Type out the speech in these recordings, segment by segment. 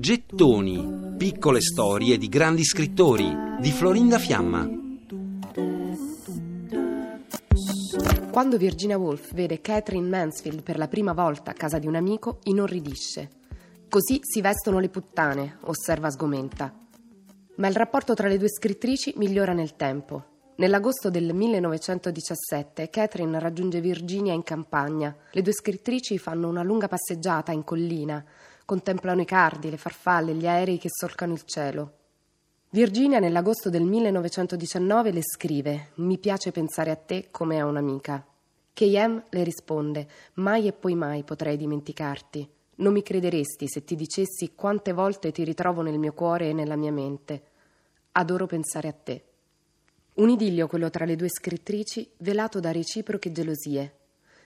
Gettoni, piccole storie di grandi scrittori di Florinda Fiamma. Quando Virginia Woolf vede Catherine Mansfield per la prima volta a casa di un amico, inorridisce. Così si vestono le puttane, osserva sgomenta. Ma il rapporto tra le due scrittrici migliora nel tempo. Nell'agosto del 1917 Catherine raggiunge Virginia in campagna. Le due scrittrici fanno una lunga passeggiata in collina, contemplano i cardi, le farfalle, gli aerei che solcano il cielo. Virginia nell'agosto del 1919 le scrive Mi piace pensare a te come a un'amica. K.M. le risponde Mai e poi mai potrei dimenticarti. Non mi crederesti se ti dicessi quante volte ti ritrovo nel mio cuore e nella mia mente. Adoro pensare a te. Un idillio quello tra le due scrittrici, velato da reciproche gelosie.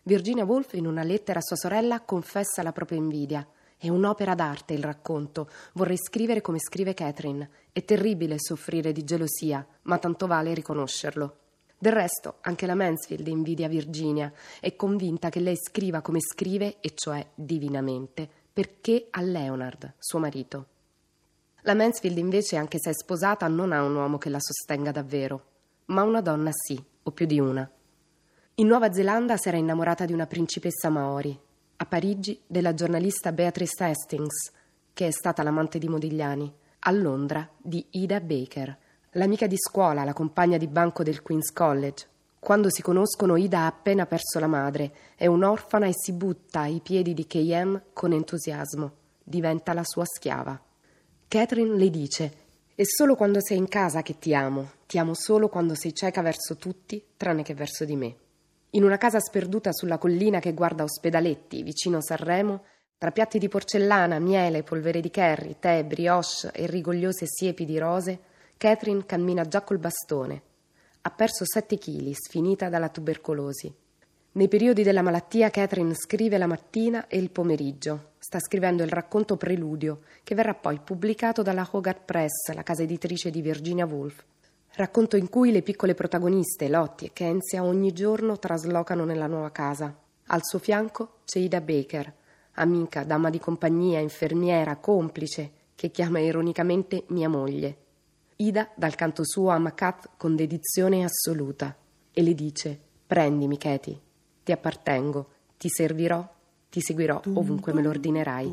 Virginia Woolf in una lettera a sua sorella confessa la propria invidia. È un'opera d'arte il racconto. Vorrei scrivere come scrive Catherine. È terribile soffrire di gelosia, ma tanto vale riconoscerlo. Del resto, anche la Mansfield invidia Virginia. È convinta che lei scriva come scrive, e cioè divinamente, perché a Leonard, suo marito. La Mansfield invece, anche se è sposata, non ha un uomo che la sostenga davvero ma una donna sì, o più di una. In Nuova Zelanda si era innamorata di una principessa Maori, a Parigi della giornalista Beatrice Hastings, che è stata l'amante di Modigliani, a Londra di Ida Baker, l'amica di scuola, la compagna di banco del Queen's College. Quando si conoscono, Ida ha appena perso la madre, è un'orfana e si butta ai piedi di KM con entusiasmo. Diventa la sua schiava. Catherine le dice è solo quando sei in casa che ti amo, ti amo solo quando sei cieca verso tutti, tranne che verso di me. In una casa sperduta sulla collina che guarda Ospedaletti, vicino Sanremo, tra piatti di porcellana, miele, polvere di curry, tè, brioche e rigogliose siepi di rose, Catherine cammina già col bastone. Ha perso sette chili, sfinita dalla tubercolosi. Nei periodi della malattia Catherine scrive la mattina e il pomeriggio. Sta scrivendo il racconto Preludio, che verrà poi pubblicato dalla Hogarth Press, la casa editrice di Virginia Woolf. Racconto in cui le piccole protagoniste, Lottie e Kenzia, ogni giorno traslocano nella nuova casa. Al suo fianco c'è Ida Baker, amica, dama di compagnia, infermiera, complice, che chiama ironicamente mia moglie. Ida, dal canto suo, ama Kat con dedizione assoluta e le dice: Prendimi, Katie ti appartengo, ti servirò, ti seguirò ovunque me lo ordinerai.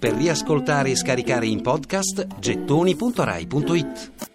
Per riascoltare e scaricare in podcast gettoni.rai.it